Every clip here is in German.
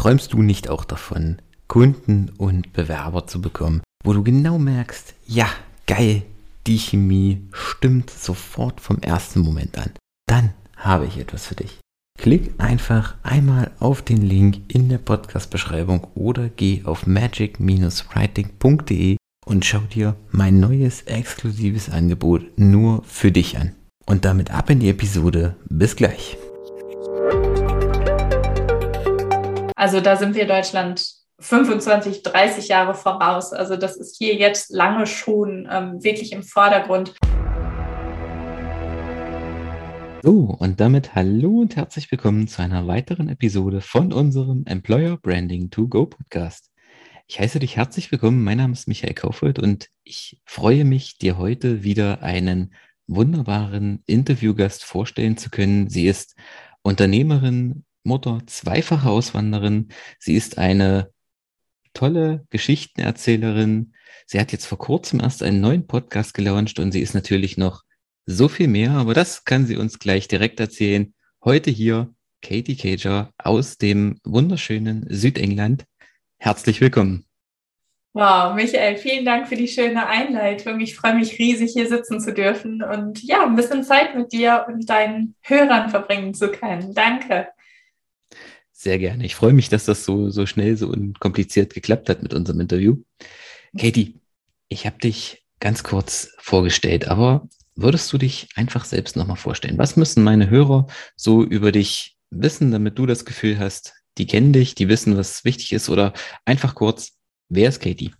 Träumst du nicht auch davon, Kunden und Bewerber zu bekommen, wo du genau merkst, ja, geil, die Chemie stimmt sofort vom ersten Moment an. Dann habe ich etwas für dich. Klick einfach einmal auf den Link in der Podcast-Beschreibung oder geh auf magic-writing.de und schau dir mein neues exklusives Angebot nur für dich an. Und damit ab in die Episode. Bis gleich. Also da sind wir Deutschland 25, 30 Jahre voraus. Also das ist hier jetzt lange schon ähm, wirklich im Vordergrund. So, und damit hallo und herzlich willkommen zu einer weiteren Episode von unserem Employer Branding to Go Podcast. Ich heiße dich herzlich willkommen. Mein Name ist Michael Kaufhold und ich freue mich, dir heute wieder einen wunderbaren Interviewgast vorstellen zu können. Sie ist Unternehmerin, Mutter, zweifache Auswanderin. Sie ist eine tolle Geschichtenerzählerin. Sie hat jetzt vor kurzem erst einen neuen Podcast gelauncht und sie ist natürlich noch so viel mehr, aber das kann sie uns gleich direkt erzählen. Heute hier Katie Cager aus dem wunderschönen Südengland. Herzlich willkommen. Wow, Michael, vielen Dank für die schöne Einleitung. Ich freue mich riesig, hier sitzen zu dürfen und ja, ein bisschen Zeit mit dir und deinen Hörern verbringen zu können. Danke. Sehr gerne. Ich freue mich, dass das so, so schnell, so unkompliziert geklappt hat mit unserem Interview. Katie, ich habe dich ganz kurz vorgestellt, aber würdest du dich einfach selbst nochmal vorstellen? Was müssen meine Hörer so über dich wissen, damit du das Gefühl hast, die kennen dich, die wissen, was wichtig ist oder einfach kurz, wer ist Katie?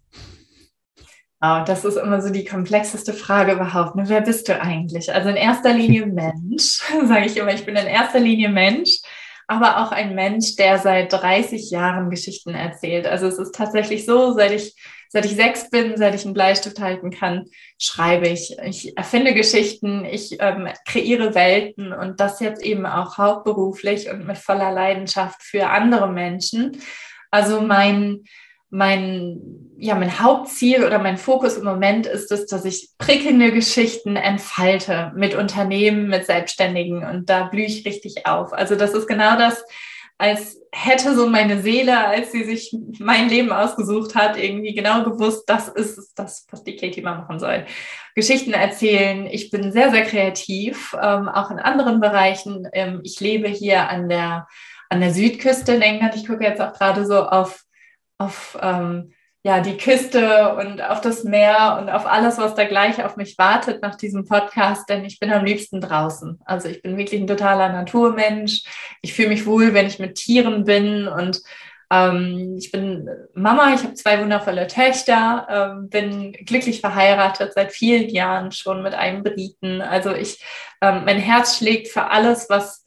Oh, das ist immer so die komplexeste Frage überhaupt. Ne? Wer bist du eigentlich? Also in erster Linie Mensch, sage ich immer, ich bin in erster Linie Mensch aber auch ein Mensch, der seit 30 Jahren Geschichten erzählt. Also es ist tatsächlich so, seit ich, seit ich sechs bin, seit ich einen Bleistift halten kann, schreibe ich. Ich erfinde Geschichten, ich ähm, kreiere Welten und das jetzt eben auch hauptberuflich und mit voller Leidenschaft für andere Menschen. Also mein, mein, ja, mein Hauptziel oder mein Fokus im Moment ist es, dass ich prickelnde Geschichten entfalte mit Unternehmen, mit Selbstständigen und da blühe ich richtig auf. Also das ist genau das, als hätte so meine Seele, als sie sich mein Leben ausgesucht hat, irgendwie genau gewusst, das ist das, was die Katie mal machen soll. Geschichten erzählen. Ich bin sehr, sehr kreativ, ähm, auch in anderen Bereichen. Ähm, ich lebe hier an der, an der Südküste in England. Ich gucke jetzt auch gerade so auf auf ähm, ja, die Küste und auf das Meer und auf alles, was da gleich auf mich wartet nach diesem Podcast, denn ich bin am liebsten draußen. Also ich bin wirklich ein totaler Naturmensch. Ich fühle mich wohl, wenn ich mit Tieren bin und ähm, ich bin Mama, ich habe zwei wundervolle Töchter, ähm, bin glücklich verheiratet seit vielen Jahren schon mit einem Briten. Also ich, ähm, mein Herz schlägt für alles, was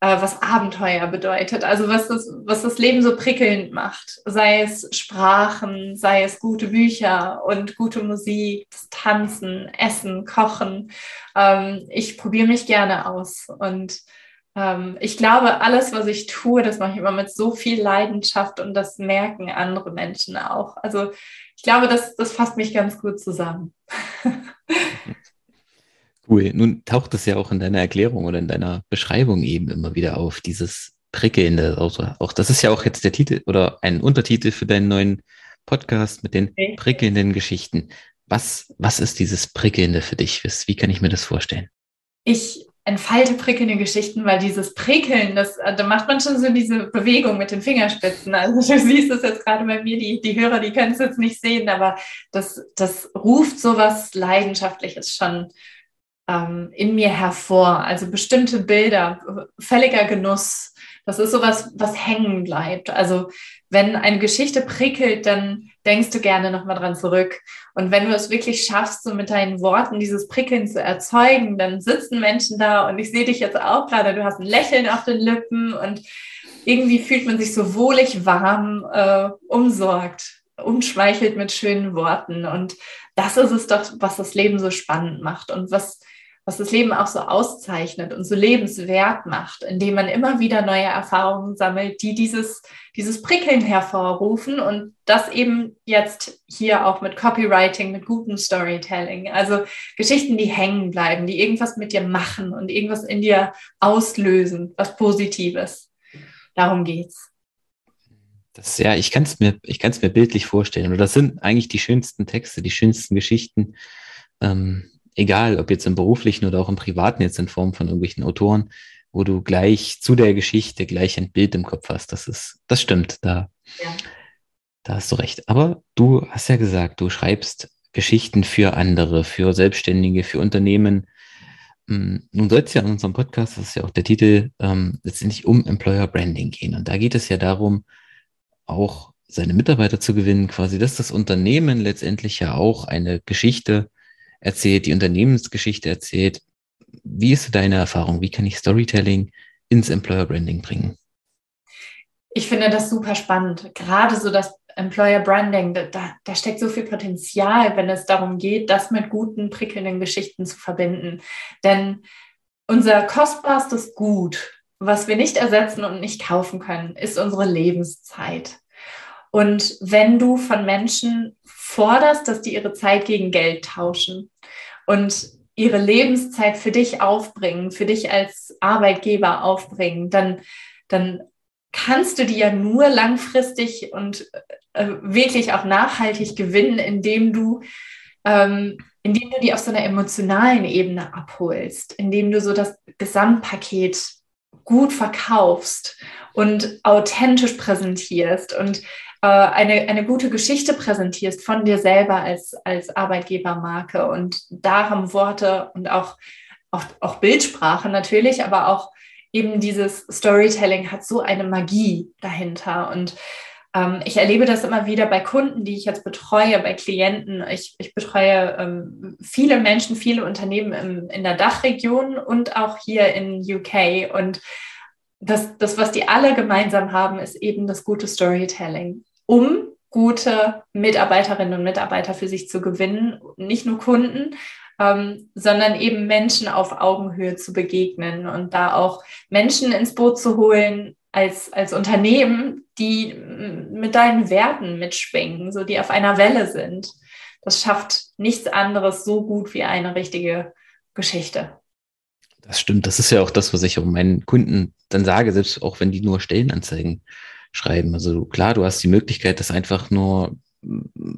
was Abenteuer bedeutet, also was das, was das Leben so prickelnd macht, sei es Sprachen, sei es gute Bücher und gute Musik, Tanzen, Essen, Kochen. Ähm, ich probiere mich gerne aus und ähm, ich glaube, alles, was ich tue, das mache ich immer mit so viel Leidenschaft und das merken andere Menschen auch. Also ich glaube, das, das fasst mich ganz gut zusammen. Cool. Nun taucht es ja auch in deiner Erklärung oder in deiner Beschreibung eben immer wieder auf, dieses Prickelnde. Also auch das ist ja auch jetzt der Titel oder ein Untertitel für deinen neuen Podcast mit den prickelnden Geschichten. Was, was ist dieses Prickelnde für dich? Wie kann ich mir das vorstellen? Ich entfalte prickelnde Geschichten, weil dieses Prickeln, das, da macht man schon so diese Bewegung mit den Fingerspitzen. Also du siehst es jetzt gerade bei mir, die, die Hörer, die können es jetzt nicht sehen, aber das, das ruft so was Leidenschaftliches schon ähm, in mir hervor. Also bestimmte Bilder, völliger Genuss. Das ist sowas, was hängen bleibt. Also wenn eine Geschichte prickelt, dann denkst du gerne nochmal dran zurück. Und wenn du es wirklich schaffst, so mit deinen Worten dieses Prickeln zu erzeugen, dann sitzen Menschen da und ich sehe dich jetzt auch gerade, du hast ein Lächeln auf den Lippen und irgendwie fühlt man sich so wohlig warm, äh, umsorgt, umschmeichelt mit schönen Worten. Und das ist es doch, was das Leben so spannend macht und was was das Leben auch so auszeichnet und so lebenswert macht, indem man immer wieder neue Erfahrungen sammelt, die dieses, dieses Prickeln hervorrufen und das eben jetzt hier auch mit Copywriting, mit gutem Storytelling. Also Geschichten, die hängen bleiben, die irgendwas mit dir machen und irgendwas in dir auslösen, was Positives. Darum geht's. Das, ja, ich kann es mir, ich kann es mir bildlich vorstellen. Und das sind eigentlich die schönsten Texte, die schönsten Geschichten. Ähm, egal, ob jetzt im beruflichen oder auch im privaten, jetzt in Form von irgendwelchen Autoren, wo du gleich zu der Geschichte gleich ein Bild im Kopf hast. Das ist, das stimmt, da, ja. da hast du recht. Aber du hast ja gesagt, du schreibst Geschichten für andere, für Selbstständige, für Unternehmen. Hm, nun soll es ja in unserem Podcast, das ist ja auch der Titel, ähm, letztendlich um Employer Branding gehen. Und da geht es ja darum, auch seine Mitarbeiter zu gewinnen, quasi, dass das Unternehmen letztendlich ja auch eine Geschichte erzählt, die Unternehmensgeschichte erzählt. Wie ist deine Erfahrung? Wie kann ich Storytelling ins Employer Branding bringen? Ich finde das super spannend. Gerade so das Employer Branding, da, da steckt so viel Potenzial, wenn es darum geht, das mit guten, prickelnden Geschichten zu verbinden. Denn unser kostbarstes Gut, was wir nicht ersetzen und nicht kaufen können, ist unsere Lebenszeit. Und wenn du von Menschen forderst, dass die ihre Zeit gegen Geld tauschen und ihre Lebenszeit für dich aufbringen, für dich als Arbeitgeber aufbringen, dann, dann kannst du die ja nur langfristig und äh, wirklich auch nachhaltig gewinnen, indem du, ähm, indem du die auf so einer emotionalen Ebene abholst, indem du so das Gesamtpaket gut verkaufst und authentisch präsentierst und äh, eine, eine gute Geschichte präsentierst von dir selber als, als Arbeitgebermarke. Und da haben Worte und auch, auch, auch Bildsprache natürlich, aber auch eben dieses Storytelling hat so eine Magie dahinter. Und ähm, ich erlebe das immer wieder bei Kunden, die ich jetzt betreue, bei Klienten. Ich, ich betreue ähm, viele Menschen, viele Unternehmen im, in der Dachregion und auch hier in UK. Und das, das, was die alle gemeinsam haben, ist eben das gute Storytelling, um gute Mitarbeiterinnen und Mitarbeiter für sich zu gewinnen, nicht nur Kunden, ähm, sondern eben Menschen auf Augenhöhe zu begegnen und da auch Menschen ins Boot zu holen als, als Unternehmen, die mit deinen Werten mitschwingen, so die auf einer Welle sind. Das schafft nichts anderes so gut wie eine richtige Geschichte. Das stimmt. Das ist ja auch das, was ich meinen Kunden dann sage, selbst auch wenn die nur Stellenanzeigen schreiben. Also klar, du hast die Möglichkeit, das einfach nur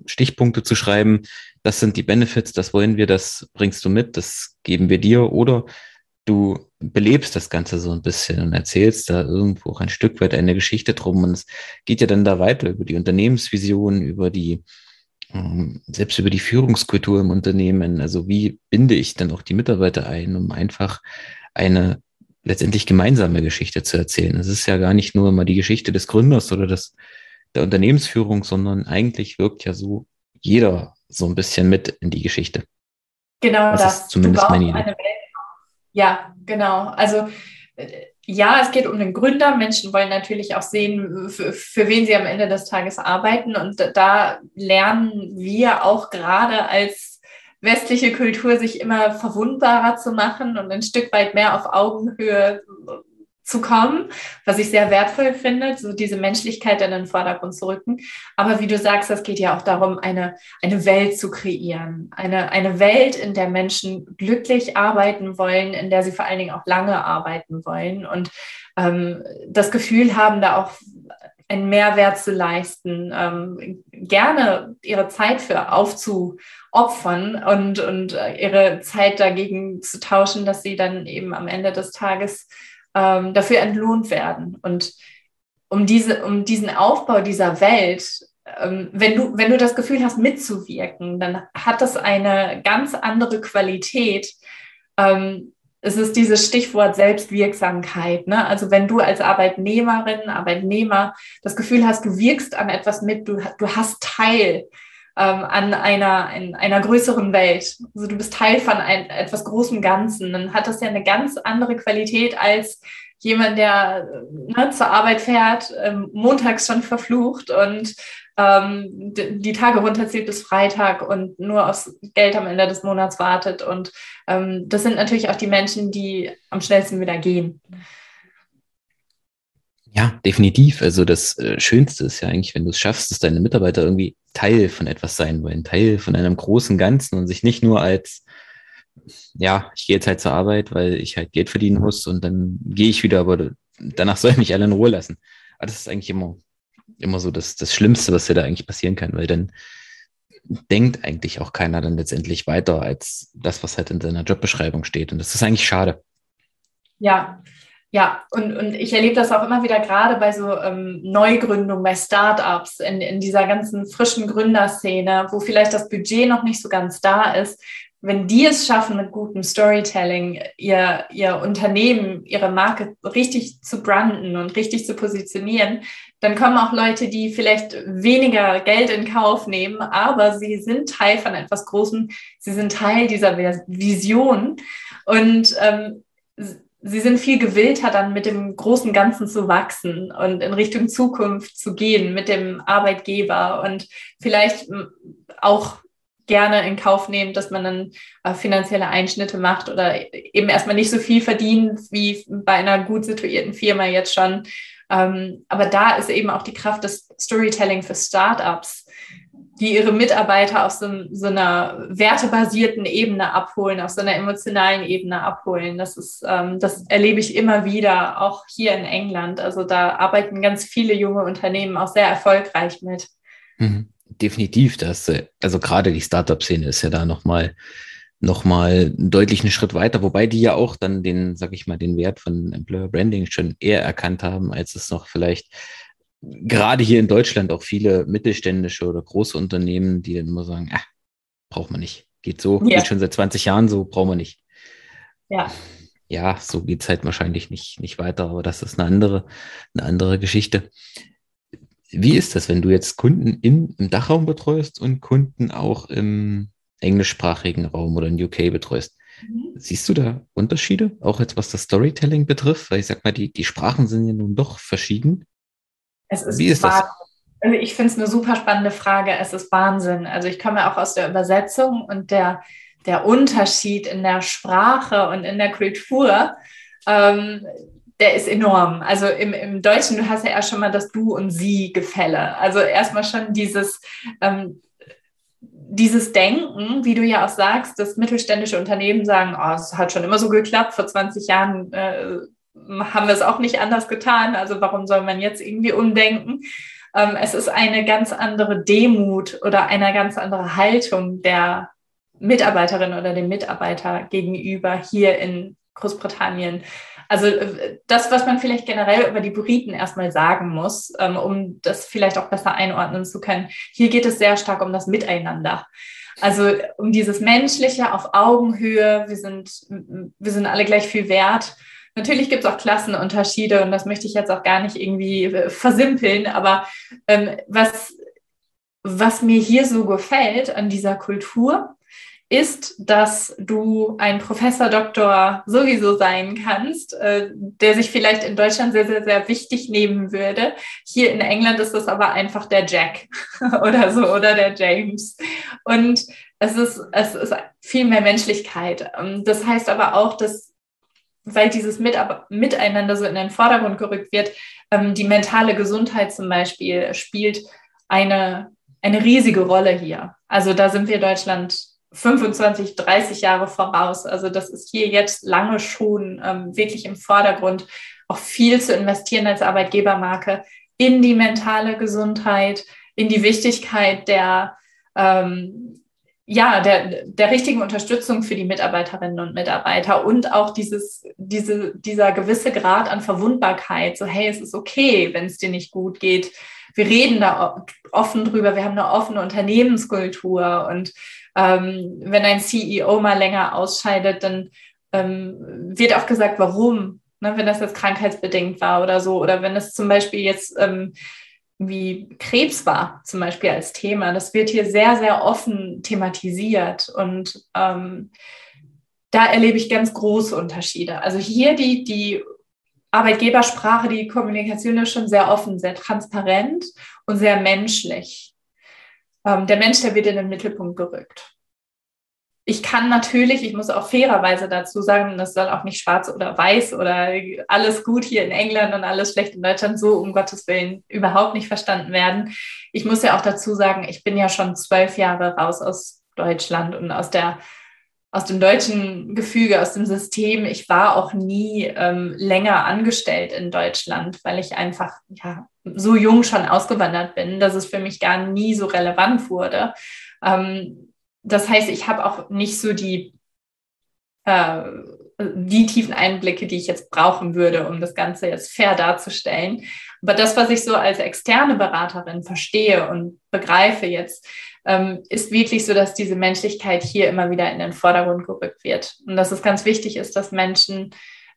Stichpunkte zu schreiben, das sind die Benefits, das wollen wir, das bringst du mit, das geben wir dir oder du belebst das Ganze so ein bisschen und erzählst da irgendwo auch ein Stück weit eine Geschichte drum und es geht ja dann da weiter über die Unternehmensvision, über die ähm, selbst über die Führungskultur im Unternehmen. Also wie binde ich dann auch die Mitarbeiter ein, um einfach eine letztendlich gemeinsame Geschichte zu erzählen. Es ist ja gar nicht nur immer die Geschichte des Gründers oder des der Unternehmensführung, sondern eigentlich wirkt ja so jeder so ein bisschen mit in die Geschichte. Genau das. das. Zumindest meine Idee. Ja, genau. Also äh, ja, es geht um den Gründer. Menschen wollen natürlich auch sehen, für, für, wen sie am Ende des Tages arbeiten. Und da lernen wir auch gerade als westliche Kultur, sich immer verwundbarer zu machen und ein Stück weit mehr auf Augenhöhe zu kommen, was ich sehr wertvoll finde, so diese Menschlichkeit in den Vordergrund zu rücken. Aber wie du sagst, es geht ja auch darum, eine, eine Welt zu kreieren. Eine, eine Welt, in der Menschen glücklich arbeiten wollen, in der sie vor allen Dingen auch lange arbeiten wollen und ähm, das Gefühl haben, da auch einen Mehrwert zu leisten, ähm, gerne ihre Zeit für aufzuopfern und, und äh, ihre Zeit dagegen zu tauschen, dass sie dann eben am Ende des Tages ähm, dafür entlohnt werden. Und um, diese, um diesen Aufbau dieser Welt, ähm, wenn, du, wenn du das Gefühl hast, mitzuwirken, dann hat das eine ganz andere Qualität. Ähm, es ist dieses Stichwort Selbstwirksamkeit. Ne? Also wenn du als Arbeitnehmerin, Arbeitnehmer das Gefühl hast, du wirkst an etwas mit, du, du hast Teil ähm, an einer, in einer größeren Welt. Also du bist Teil von ein, etwas großem Ganzen. Dann hat das ja eine ganz andere Qualität als jemand, der ne, zur Arbeit fährt, ähm, montags schon verflucht und ähm, die Tage runterzählt bis Freitag und nur aufs Geld am Ende des Monats wartet. Und ähm, das sind natürlich auch die Menschen, die am schnellsten wieder gehen. Ja, definitiv. Also das äh, Schönste ist ja eigentlich, wenn du es schaffst, dass deine Mitarbeiter irgendwie Teil von etwas sein wollen, Teil von einem großen Ganzen und sich nicht nur als, ja, ich gehe jetzt halt zur Arbeit, weil ich halt Geld verdienen muss und dann gehe ich wieder, aber danach soll ich mich alle in Ruhe lassen. Aber das ist eigentlich immer immer so das, das Schlimmste, was dir da eigentlich passieren kann, weil dann denkt eigentlich auch keiner dann letztendlich weiter als das, was halt in seiner Jobbeschreibung steht. Und das ist eigentlich schade. Ja, ja, und, und ich erlebe das auch immer wieder gerade bei so ähm, Neugründungen, bei Startups, in, in dieser ganzen frischen Gründerszene, wo vielleicht das Budget noch nicht so ganz da ist. Wenn die es schaffen, mit gutem Storytelling ihr, ihr Unternehmen, ihre Marke richtig zu branden und richtig zu positionieren, dann kommen auch Leute, die vielleicht weniger Geld in Kauf nehmen, aber sie sind Teil von etwas Großem, sie sind Teil dieser Vision. Und ähm, sie sind viel gewillter, dann mit dem großen Ganzen zu wachsen und in Richtung Zukunft zu gehen mit dem Arbeitgeber und vielleicht auch gerne in Kauf nehmen, dass man dann äh, finanzielle Einschnitte macht oder eben erstmal nicht so viel verdient wie bei einer gut situierten Firma jetzt schon aber da ist eben auch die Kraft des Storytelling für Startups, die ihre Mitarbeiter auf so, so, einer wertebasierten Ebene abholen, auf so einer emotionalen Ebene abholen. Das ist, ähm, das erlebe ich immer wieder, auch hier in England. Also da arbeiten ganz viele junge Unternehmen auch sehr erfolgreich mit. Mhm. Definitiv, das, also gerade die Startup-Szene ist ja da nochmal nochmal einen deutlichen Schritt weiter, wobei die ja auch dann den, sag ich mal, den Wert von Employer Branding schon eher erkannt haben, als es noch vielleicht gerade hier in Deutschland auch viele mittelständische oder große Unternehmen, die dann immer sagen, ah, braucht man nicht. Geht so, ja. geht schon seit 20 Jahren so, braucht man nicht. Ja. Ja, so geht's halt wahrscheinlich nicht, nicht weiter, aber das ist eine andere, eine andere Geschichte. Wie ist das, wenn du jetzt Kunden im, im Dachraum betreust und Kunden auch im, englischsprachigen Raum oder in UK betreust. Mhm. Siehst du da Unterschiede, auch jetzt was das Storytelling betrifft? Weil ich sag mal, die, die Sprachen sind ja nun doch verschieden. Es ist Wie ist das? Also ich finde es eine super spannende Frage. Es ist Wahnsinn. Also ich komme auch aus der Übersetzung und der, der Unterschied in der Sprache und in der Kultur, ähm, der ist enorm. Also im, im Deutschen, du hast ja erst schon mal das Du und Sie Gefälle. Also erstmal schon dieses, ähm, dieses Denken, wie du ja auch sagst, dass mittelständische Unternehmen sagen, oh, es hat schon immer so geklappt, vor 20 Jahren äh, haben wir es auch nicht anders getan, also warum soll man jetzt irgendwie umdenken? Ähm, es ist eine ganz andere Demut oder eine ganz andere Haltung der Mitarbeiterin oder dem Mitarbeiter gegenüber hier in Großbritannien. Also äh, das, was man vielleicht generell über die Briten erstmal sagen muss, ähm, um das vielleicht auch besser einordnen zu können. Hier geht es sehr stark um das Miteinander. Also um dieses Menschliche auf Augenhöhe. Wir sind, wir sind alle gleich viel wert. Natürlich gibt es auch Klassenunterschiede und das möchte ich jetzt auch gar nicht irgendwie äh, versimpeln, aber ähm, was, was mir hier so gefällt an dieser Kultur, ist, dass du ein Professor, Doktor sowieso sein kannst, äh, der sich vielleicht in Deutschland sehr, sehr, sehr wichtig nehmen würde. Hier in England ist es aber einfach der Jack oder so oder der James. Und es ist, es ist viel mehr Menschlichkeit. Ähm, das heißt aber auch, dass weil dieses Miteinander so in den Vordergrund gerückt wird, ähm, die mentale Gesundheit zum Beispiel spielt eine, eine riesige Rolle hier. Also da sind wir Deutschland 25, 30 Jahre voraus. Also das ist hier jetzt lange schon ähm, wirklich im Vordergrund, auch viel zu investieren als Arbeitgebermarke in die mentale Gesundheit, in die Wichtigkeit der, ähm, ja, der, der richtigen Unterstützung für die Mitarbeiterinnen und Mitarbeiter und auch dieses, diese, dieser gewisse Grad an Verwundbarkeit. So, hey, es ist okay, wenn es dir nicht gut geht. Wir reden da offen drüber. Wir haben eine offene Unternehmenskultur und ähm, wenn ein CEO mal länger ausscheidet, dann ähm, wird auch gesagt, warum, ne, wenn das jetzt krankheitsbedingt war oder so, oder wenn es zum Beispiel jetzt ähm, wie Krebs war, zum Beispiel als Thema. Das wird hier sehr, sehr offen thematisiert und ähm, da erlebe ich ganz große Unterschiede. Also hier die, die Arbeitgebersprache, die Kommunikation ist schon sehr offen, sehr transparent und sehr menschlich ähm, der Mensch, der wird in den Mittelpunkt gerückt. Ich kann natürlich, ich muss auch fairerweise dazu sagen, das soll auch nicht schwarz oder weiß oder alles gut hier in England und alles schlecht in Deutschland, so um Gottes Willen überhaupt nicht verstanden werden. Ich muss ja auch dazu sagen, ich bin ja schon zwölf Jahre raus aus Deutschland und aus der aus dem deutschen Gefüge, aus dem System. Ich war auch nie ähm, länger angestellt in Deutschland, weil ich einfach ja so jung schon ausgewandert bin, dass es für mich gar nie so relevant wurde. Ähm, das heißt, ich habe auch nicht so die, äh, die tiefen Einblicke, die ich jetzt brauchen würde, um das Ganze jetzt fair darzustellen. Aber das, was ich so als externe Beraterin verstehe und begreife jetzt, ähm, ist wirklich so, dass diese Menschlichkeit hier immer wieder in den Vordergrund gerückt wird. Und dass es ganz wichtig ist, dass Menschen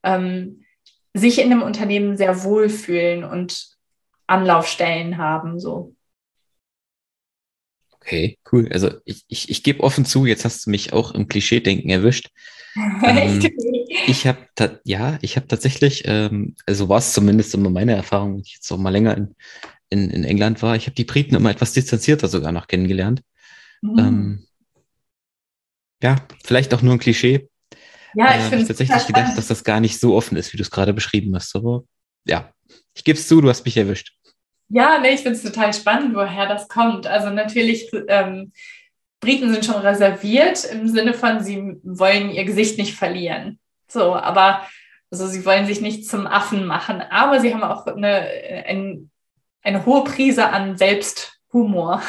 ähm, sich in dem Unternehmen sehr wohlfühlen und Anlaufstellen haben. So. Okay, cool. Also ich, ich, ich gebe offen zu, jetzt hast du mich auch im Klischee-Denken erwischt. ähm, ich habe ja, ich habe tatsächlich, ähm, also war es zumindest immer meine Erfahrung, wenn ich jetzt auch mal länger in, in, in England war, ich habe die Briten immer etwas distanzierter sogar noch kennengelernt. Mhm. Ähm, ja, vielleicht auch nur ein Klischee. Ja, ich äh, finde tatsächlich gedacht, dass das gar nicht so offen ist, wie du es gerade beschrieben hast. Aber ja, ich gebe es zu, du hast mich erwischt. Ja, nee, ich finde es total spannend, woher das kommt. Also natürlich, ähm, Briten sind schon reserviert im Sinne von, sie wollen ihr Gesicht nicht verlieren. So, aber also sie wollen sich nicht zum Affen machen, aber sie haben auch eine, ein, eine hohe Prise an Selbsthumor.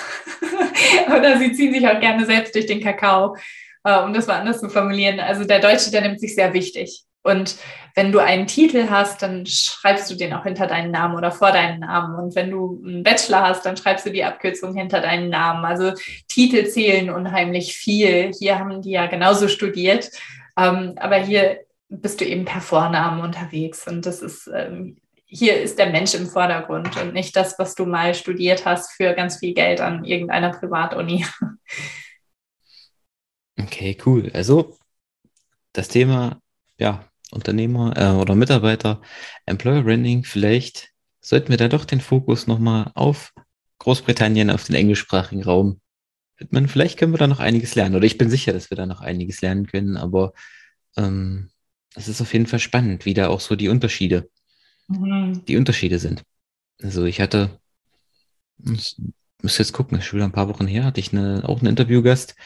Oder sie ziehen sich auch gerne selbst durch den Kakao, äh, um das mal anders zu formulieren. Also der Deutsche, der nimmt sich sehr wichtig. Und wenn du einen Titel hast, dann schreibst du den auch hinter deinen Namen oder vor deinen Namen. Und wenn du einen Bachelor hast, dann schreibst du die Abkürzung hinter deinen Namen. Also Titel zählen unheimlich viel. Hier haben die ja genauso studiert. Ähm, aber hier bist du eben per Vornamen unterwegs. Und das ist, ähm, hier ist der Mensch im Vordergrund und nicht das, was du mal studiert hast für ganz viel Geld an irgendeiner Privatuni. Okay, cool. Also das Thema, ja, Unternehmer äh, oder Mitarbeiter, Employer Branding, vielleicht sollten wir da doch den Fokus nochmal auf Großbritannien, auf den englischsprachigen Raum widmen. Vielleicht können wir da noch einiges lernen. Oder ich bin sicher, dass wir da noch einiges lernen können, aber ähm, es ist auf jeden Fall spannend, wie da auch so die Unterschiede, mhm. die Unterschiede sind. Also ich hatte, ich muss jetzt gucken, ist schon wieder ein paar Wochen her, hatte ich eine, auch einen Interviewgast,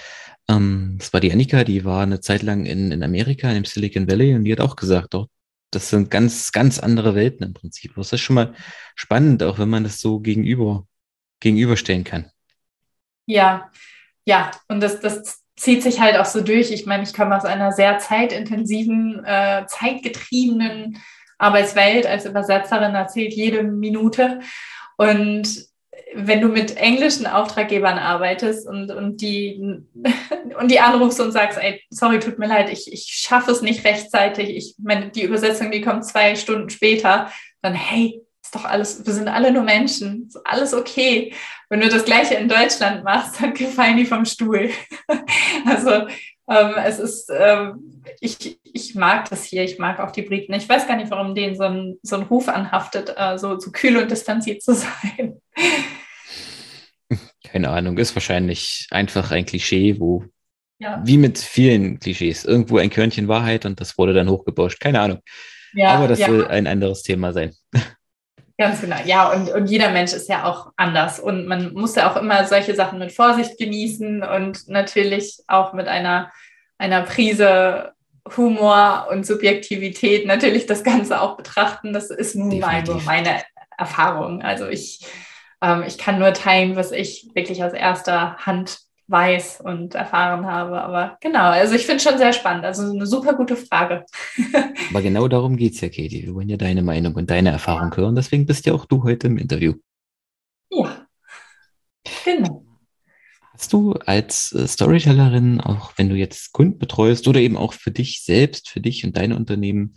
ähm, das war die Annika, die war eine Zeit lang in, in Amerika, im Silicon Valley, und die hat auch gesagt, doch, das sind ganz, ganz andere Welten im Prinzip. Das ist schon mal spannend, auch wenn man das so gegenüber, gegenüberstellen kann. Ja, ja, und das, das zieht sich halt auch so durch. Ich meine, ich komme aus einer sehr zeitintensiven, äh, zeitgetriebenen Arbeitswelt als Übersetzerin, erzählt jede Minute. Und wenn du mit englischen Auftraggebern arbeitest und, und, die, und die anrufst und sagst, ey, sorry, tut mir leid, ich, ich schaffe es nicht rechtzeitig, ich meine, die Übersetzung, die kommt zwei Stunden später, dann, hey, ist doch alles, wir sind alle nur Menschen, ist alles okay. Wenn du das Gleiche in Deutschland machst, dann gefallen die vom Stuhl. also ähm, es ist, ähm, ich, ich mag das hier, ich mag auch die Briten. Ich weiß gar nicht, warum denen so ein, so ein Ruf anhaftet, äh, so, so kühl und distanziert zu sein. Keine Ahnung, ist wahrscheinlich einfach ein Klischee, wo, ja. wie mit vielen Klischees, irgendwo ein Körnchen Wahrheit und das wurde dann hochgebauscht. Keine Ahnung. Ja, Aber das ja. soll ein anderes Thema sein. Ganz genau, ja, und, und jeder Mensch ist ja auch anders und man muss ja auch immer solche Sachen mit Vorsicht genießen und natürlich auch mit einer, einer Prise Humor und Subjektivität natürlich das Ganze auch betrachten. Das ist nun mal so meine Erfahrung. Also ich ähm, ich kann nur teilen, was ich wirklich aus erster Hand weiß und erfahren habe. Aber genau, also ich finde es schon sehr spannend. Also eine super gute Frage. Aber genau darum geht es ja, Katie. Wir wollen ja deine Meinung und deine Erfahrung hören. Deswegen bist ja auch du heute im Interview. Ja, genau. Hast du als äh, Storytellerin, auch wenn du jetzt Kunden betreust oder eben auch für dich selbst, für dich und deine Unternehmen,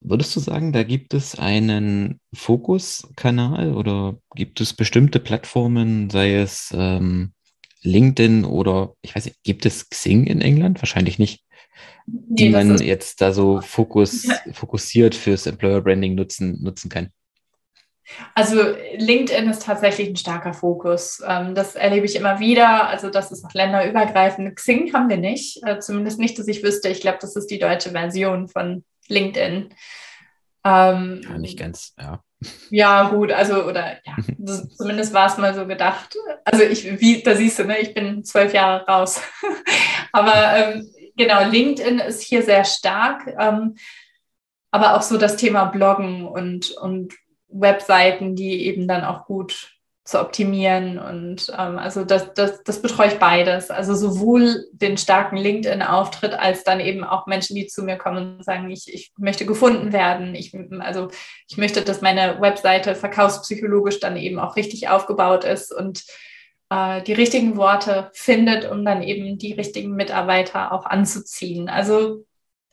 Würdest du sagen, da gibt es einen Fokuskanal oder gibt es bestimmte Plattformen, sei es ähm, LinkedIn oder ich weiß nicht, gibt es Xing in England? Wahrscheinlich nicht. Nee, die man jetzt da so Fokus, ja. fokussiert fürs Employer Branding nutzen, nutzen kann. Also LinkedIn ist tatsächlich ein starker Fokus. Ähm, das erlebe ich immer wieder. Also das ist auch länderübergreifend. Xing haben wir nicht, äh, zumindest nicht, dass ich wüsste. Ich glaube, das ist die deutsche Version von LinkedIn. Ähm, ja, nicht ganz, ja. Ja, gut, also, oder ja, zumindest war es mal so gedacht. Also ich, wie, da siehst du, ne, ich bin zwölf Jahre raus. aber ähm, genau, LinkedIn ist hier sehr stark. Ähm, aber auch so das Thema Bloggen und, und Webseiten, die eben dann auch gut zu optimieren. Und ähm, also das, das, das betreue ich beides. Also sowohl den starken LinkedIn-Auftritt als dann eben auch Menschen, die zu mir kommen und sagen, ich, ich möchte gefunden werden. Ich, also ich möchte, dass meine Webseite verkaufspsychologisch dann eben auch richtig aufgebaut ist und äh, die richtigen Worte findet, um dann eben die richtigen Mitarbeiter auch anzuziehen. Also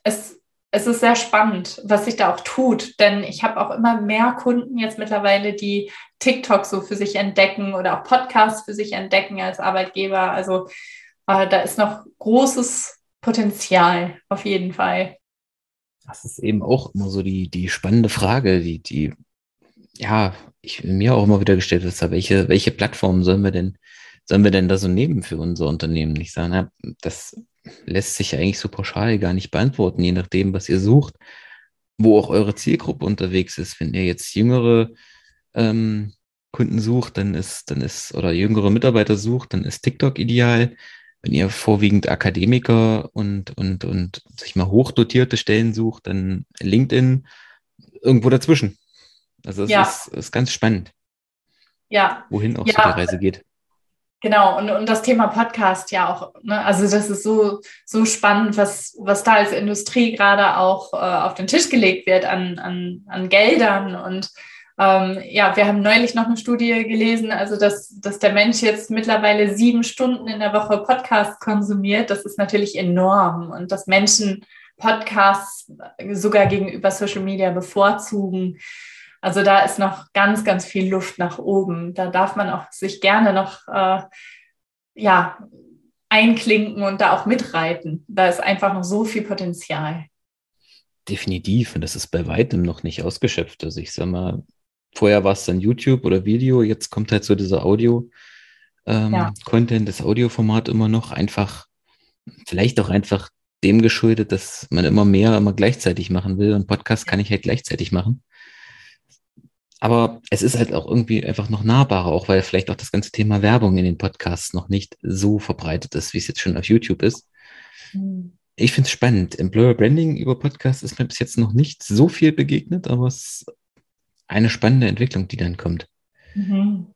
es es ist sehr spannend, was sich da auch tut, denn ich habe auch immer mehr Kunden jetzt mittlerweile, die TikTok so für sich entdecken oder auch Podcasts für sich entdecken als Arbeitgeber. Also äh, da ist noch großes Potenzial auf jeden Fall. Das ist eben auch immer so die, die spannende Frage, die, die, ja, ich mir auch immer wieder gestellt ist, welche, welche Plattformen sollen wir denn, sollen wir denn da so nehmen für unser Unternehmen? Ich sage, na, das lässt sich eigentlich so pauschal gar nicht beantworten, je nachdem, was ihr sucht, wo auch eure Zielgruppe unterwegs ist. Wenn ihr jetzt jüngere ähm, Kunden sucht, dann ist, dann ist, oder jüngere Mitarbeiter sucht, dann ist TikTok ideal. Wenn ihr vorwiegend Akademiker und, und, und sich mal hochdotierte Stellen sucht, dann LinkedIn irgendwo dazwischen. Also es ja. ist, ist ganz spannend. Ja. Wohin auch ja. so die Reise geht. Genau, und, und das Thema Podcast ja auch. Ne? Also das ist so, so spannend, was, was da als Industrie gerade auch äh, auf den Tisch gelegt wird an, an, an Geldern. Und ähm, ja, wir haben neulich noch eine Studie gelesen, also dass, dass der Mensch jetzt mittlerweile sieben Stunden in der Woche Podcast konsumiert. Das ist natürlich enorm. Und dass Menschen Podcasts sogar gegenüber Social Media bevorzugen. Also da ist noch ganz, ganz viel Luft nach oben. Da darf man auch sich gerne noch äh, ja, einklinken und da auch mitreiten. Da ist einfach noch so viel Potenzial. Definitiv. Und das ist bei weitem noch nicht ausgeschöpft. Also ich sag mal, vorher war es dann YouTube oder Video, jetzt kommt halt so dieser Audio. Ähm, ja. Content, das Audioformat immer noch einfach, vielleicht auch einfach dem geschuldet, dass man immer mehr, immer gleichzeitig machen will. Und Podcast kann ich halt gleichzeitig machen. Aber es ist halt auch irgendwie einfach noch nahbarer, auch weil vielleicht auch das ganze Thema Werbung in den Podcasts noch nicht so verbreitet ist, wie es jetzt schon auf YouTube ist. Mhm. Ich finde es spannend. Employer Branding über Podcasts ist mir bis jetzt noch nicht so viel begegnet, aber es ist eine spannende Entwicklung, die dann kommt. Mhm.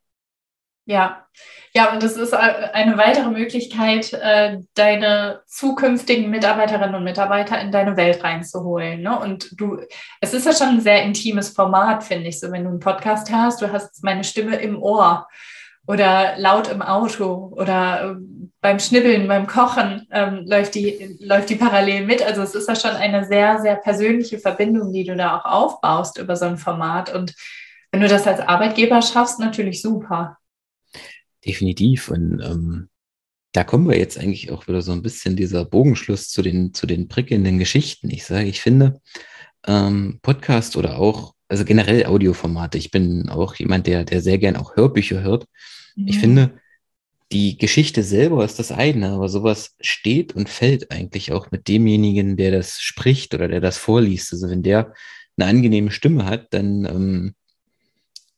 Ja, ja, und das ist eine weitere Möglichkeit, äh, deine zukünftigen Mitarbeiterinnen und Mitarbeiter in deine Welt reinzuholen. Ne? Und du, es ist ja schon ein sehr intimes Format, finde ich, so wenn du einen Podcast hast, du hast meine Stimme im Ohr oder laut im Auto oder ähm, beim Schnibbeln, beim Kochen ähm, läuft, die, läuft die parallel mit. Also es ist ja schon eine sehr, sehr persönliche Verbindung, die du da auch aufbaust über so ein Format. Und wenn du das als Arbeitgeber schaffst, natürlich super. Definitiv. Und ähm, da kommen wir jetzt eigentlich auch wieder so ein bisschen dieser Bogenschluss zu den, zu den prickelnden Geschichten. Ich sage, ich finde, ähm, Podcast oder auch, also generell Audioformate, ich bin auch jemand, der, der sehr gern auch Hörbücher hört. Mhm. Ich finde, die Geschichte selber ist das eine, aber sowas steht und fällt eigentlich auch mit demjenigen, der das spricht oder der das vorliest. Also wenn der eine angenehme Stimme hat, dann ähm,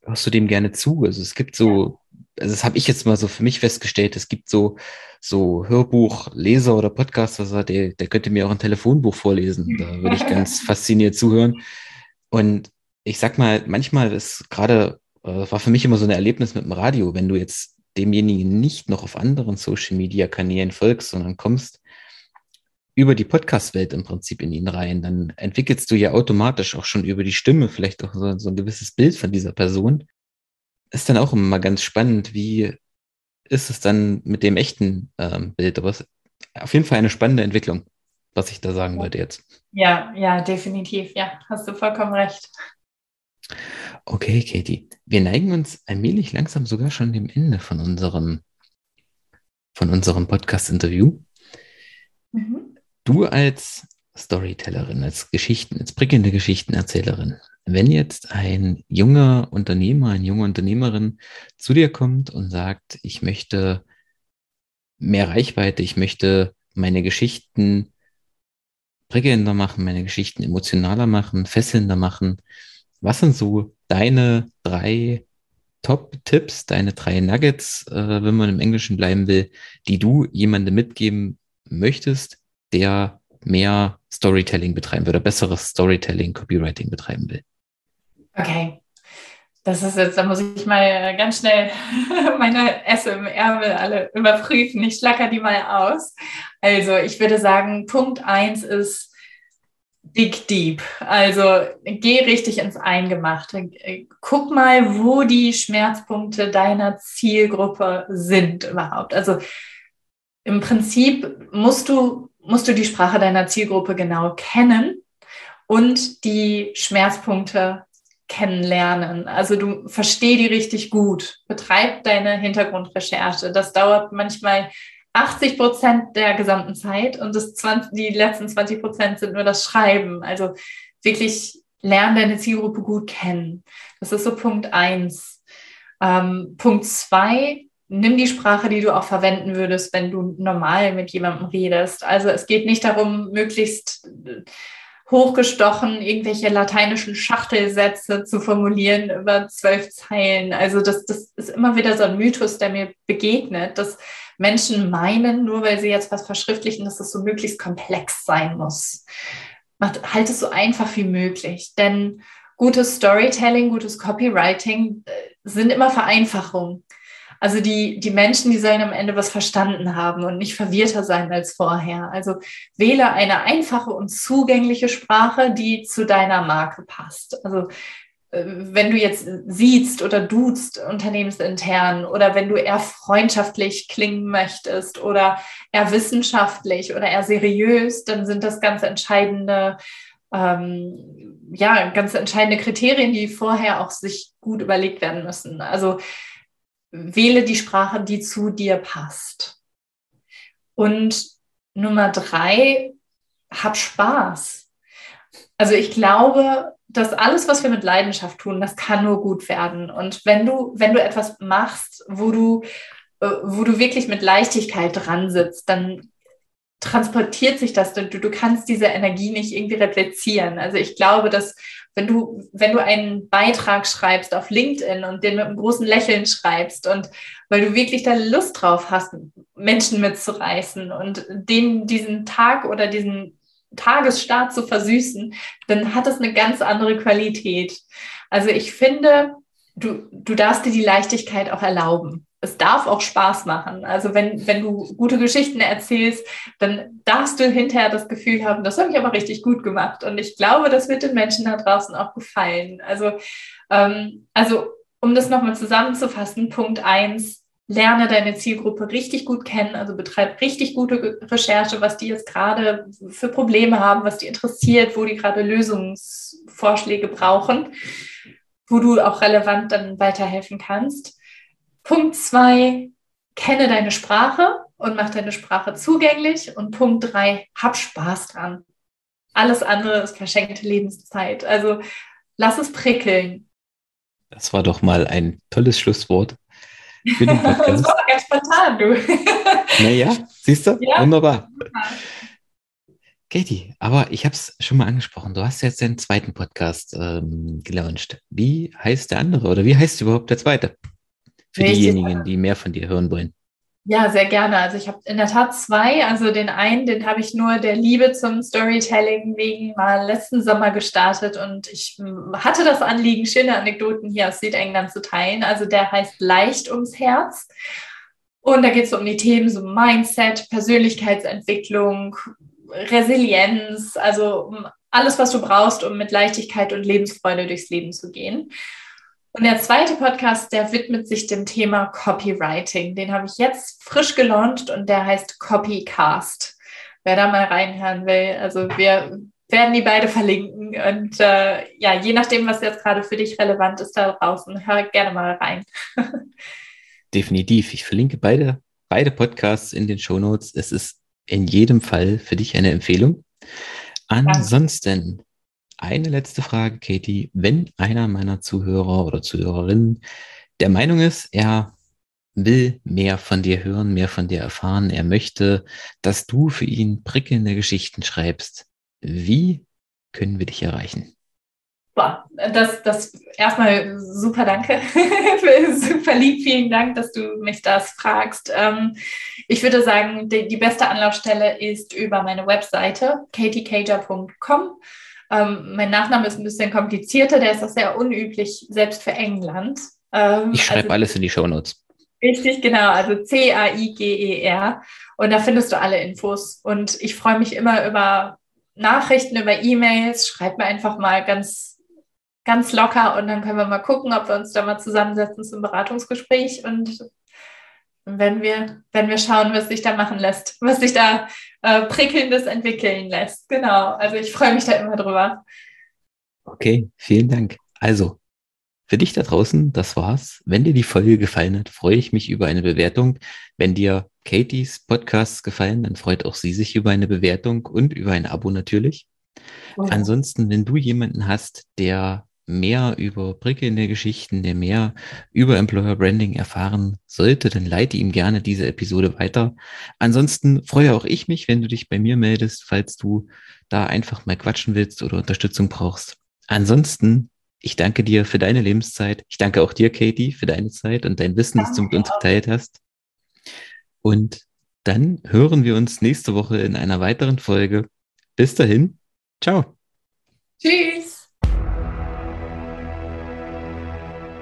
hörst du dem gerne zu. Also es gibt so also das habe ich jetzt mal so für mich festgestellt, es gibt so, so Hörbuchleser oder Podcaster, der, der könnte mir auch ein Telefonbuch vorlesen. Da würde ich ganz fasziniert zuhören. Und ich sag mal, manchmal ist gerade, äh, war für mich immer so ein Erlebnis mit dem Radio, wenn du jetzt demjenigen nicht noch auf anderen Social Media Kanälen folgst, sondern kommst über die Podcast-Welt im Prinzip in ihn rein, dann entwickelst du ja automatisch auch schon über die Stimme vielleicht auch so, so ein gewisses Bild von dieser Person ist dann auch immer mal ganz spannend, wie ist es dann mit dem echten ähm, Bild. Aber es ist auf jeden Fall eine spannende Entwicklung, was ich da sagen wollte jetzt. Ja, ja, definitiv. Ja, hast du vollkommen recht. Okay, Katie. Wir neigen uns allmählich langsam sogar schon dem Ende von unserem, von unserem Podcast-Interview. Mhm. Du als Storytellerin, als Geschichten, als prickelnde Geschichtenerzählerin, wenn jetzt ein junger Unternehmer, eine junge Unternehmerin zu dir kommt und sagt, ich möchte mehr Reichweite, ich möchte meine Geschichten prickelnder machen, meine Geschichten emotionaler machen, fesselnder machen, was sind so deine drei Top-Tipps, deine drei Nuggets, äh, wenn man im Englischen bleiben will, die du jemandem mitgeben möchtest, der mehr Storytelling betreiben will oder besseres Storytelling, Copywriting betreiben will? Okay. das ist jetzt, da muss ich mal ganz schnell meine Esse im Ärmel alle überprüfen. Ich schlacker die mal aus. Also ich würde sagen, Punkt eins ist dig deep. Also geh richtig ins Eingemachte. Guck mal, wo die Schmerzpunkte deiner Zielgruppe sind überhaupt. Also im Prinzip musst du, musst du die Sprache deiner Zielgruppe genau kennen und die Schmerzpunkte kennenlernen. Also du versteh die richtig gut, betreib deine Hintergrundrecherche. Das dauert manchmal 80 Prozent der gesamten Zeit und das 20, die letzten 20 Prozent sind nur das Schreiben. Also wirklich lern deine Zielgruppe gut kennen. Das ist so Punkt eins. Ähm, Punkt zwei, nimm die Sprache, die du auch verwenden würdest, wenn du normal mit jemandem redest. Also es geht nicht darum, möglichst hochgestochen, irgendwelche lateinischen Schachtelsätze zu formulieren über zwölf Zeilen. Also das, das ist immer wieder so ein Mythos, der mir begegnet, dass Menschen meinen, nur weil sie jetzt was verschriftlichen, dass das so möglichst komplex sein muss. Macht, halt es so einfach wie möglich, denn gutes Storytelling, gutes Copywriting äh, sind immer Vereinfachungen. Also die, die Menschen, die sollen am Ende was verstanden haben und nicht verwirrter sein als vorher. Also wähle eine einfache und zugängliche Sprache, die zu deiner Marke passt. Also äh, wenn du jetzt siehst oder duzt unternehmensintern oder wenn du eher freundschaftlich klingen möchtest oder eher wissenschaftlich oder eher seriös, dann sind das ganz entscheidende, ähm, ja, ganz entscheidende Kriterien, die vorher auch sich gut überlegt werden müssen. Also wähle die Sprache, die zu dir passt. Und Nummer drei, hab Spaß. Also ich glaube, dass alles, was wir mit Leidenschaft tun, das kann nur gut werden. Und wenn du, wenn du etwas machst, wo du, äh, wo du wirklich mit Leichtigkeit dran sitzt, dann transportiert sich das, du, du kannst diese Energie nicht irgendwie replizieren. Also ich glaube, dass wenn du, wenn du einen Beitrag schreibst auf LinkedIn und den mit einem großen Lächeln schreibst und weil du wirklich da Lust drauf hast, Menschen mitzureißen und denen diesen Tag oder diesen Tagesstart zu versüßen, dann hat das eine ganz andere Qualität. Also ich finde, du, du darfst dir die Leichtigkeit auch erlauben es darf auch Spaß machen. Also wenn, wenn du gute Geschichten erzählst, dann darfst du hinterher das Gefühl haben, das habe ich aber richtig gut gemacht. Und ich glaube, das wird den Menschen da draußen auch gefallen. Also, ähm, also um das nochmal zusammenzufassen, Punkt eins lerne deine Zielgruppe richtig gut kennen, also betreib richtig gute Recherche, was die jetzt gerade für Probleme haben, was die interessiert, wo die gerade Lösungsvorschläge brauchen, wo du auch relevant dann weiterhelfen kannst. Punkt zwei, kenne deine Sprache und mach deine Sprache zugänglich. Und Punkt drei, hab Spaß dran. Alles andere ist verschenkte Lebenszeit. Also lass es prickeln. Das war doch mal ein tolles Schlusswort für den Podcast. das war ganz spontan, du. naja, siehst du? Ja. Wunderbar. Katie, aber ich habe es schon mal angesprochen. Du hast jetzt den zweiten Podcast ähm, gelauncht. Wie heißt der andere oder wie heißt überhaupt der zweite? Für Richtig. diejenigen, die mehr von dir hören wollen. Ja, sehr gerne. Also ich habe in der Tat zwei. Also den einen, den habe ich nur der Liebe zum Storytelling wegen mal letzten Sommer gestartet und ich hatte das Anliegen, schöne Anekdoten hier aus Südengland zu teilen. Also der heißt Leicht ums Herz. Und da geht es um die Themen so Mindset, Persönlichkeitsentwicklung, Resilienz, also alles, was du brauchst, um mit Leichtigkeit und Lebensfreude durchs Leben zu gehen. Und der zweite Podcast, der widmet sich dem Thema Copywriting. Den habe ich jetzt frisch gelauncht und der heißt Copycast. Wer da mal reinhören will, also wir werden die beide verlinken. Und äh, ja, je nachdem, was jetzt gerade für dich relevant ist da draußen, hör gerne mal rein. Definitiv. Ich verlinke beide, beide Podcasts in den Show Notes. Es ist in jedem Fall für dich eine Empfehlung. Ansonsten eine letzte Frage, Katie. Wenn einer meiner Zuhörer oder Zuhörerinnen der Meinung ist, er will mehr von dir hören, mehr von dir erfahren, er möchte, dass du für ihn prickelnde Geschichten schreibst, wie können wir dich erreichen? Das, das erstmal super danke. super lieb, vielen Dank, dass du mich das fragst. Ähm, ich würde sagen, die, beste Anlaufstelle ist über meine Webseite katiecager.com. Ähm, mein Nachname ist ein bisschen komplizierter, der ist auch sehr unüblich, selbst für England. Ähm, ich schreibe also, alles in die Show Notes. Richtig, genau. Also C-A-I-G-E-R. Und da findest du alle Infos. Und ich freue mich immer über Nachrichten, über E-Mails. Schreib mir einfach mal ganz, ganz locker und dann können wir mal gucken, ob wir uns da mal zusammensetzen zum Beratungsgespräch. Und wenn wir, wenn wir schauen, was sich da machen lässt, was sich da äh, prickelndes entwickeln lässt. Genau. Also ich freue mich da immer drüber. Okay, vielen Dank. Also, für dich da draußen, das war's. Wenn dir die Folge gefallen hat, freue ich mich über eine Bewertung. Wenn dir Katies Podcasts gefallen, dann freut auch sie sich über eine Bewertung und über ein Abo natürlich. Oh. Ansonsten, wenn du jemanden hast, der mehr über prickelnde Geschichten, der mehr über Employer Branding erfahren sollte, dann leite ihm gerne diese Episode weiter. Ansonsten freue auch ich mich, wenn du dich bei mir meldest, falls du da einfach mal quatschen willst oder Unterstützung brauchst. Ansonsten, ich danke dir für deine Lebenszeit. Ich danke auch dir, Katie, für deine Zeit und dein Wissen, das du mit uns geteilt hast. Und dann hören wir uns nächste Woche in einer weiteren Folge. Bis dahin, ciao. Tschüss.